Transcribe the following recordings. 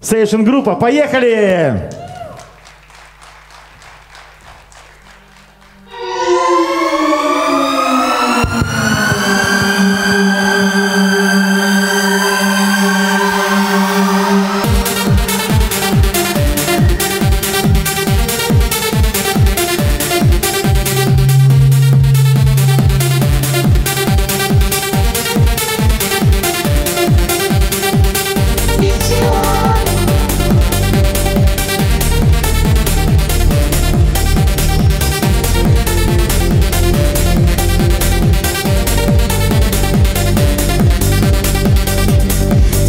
Сейшн группа. Поехали!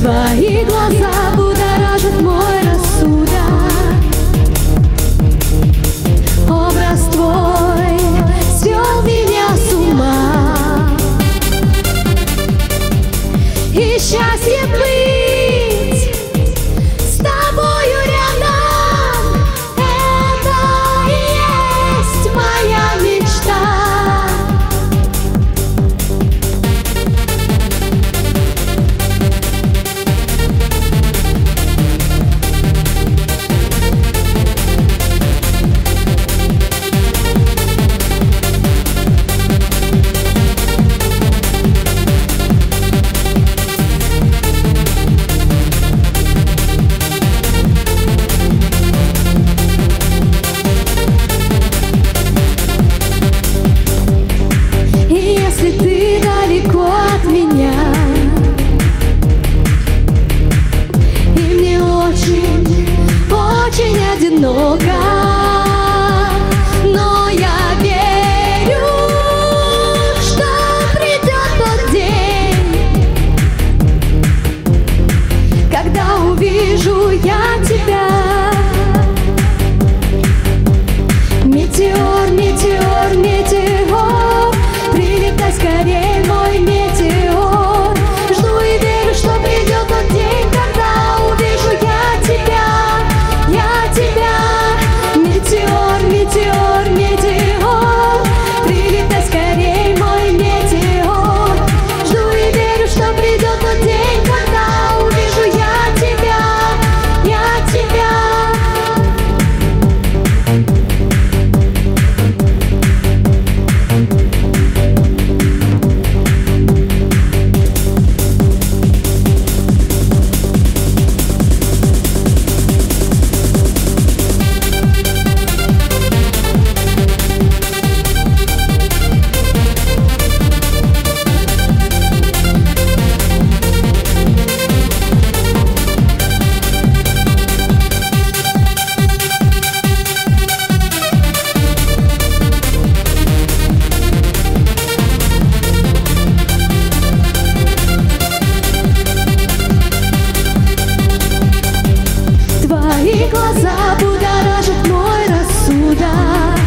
vai gozar. 我该。Твои глаза будоражат мой рассудок.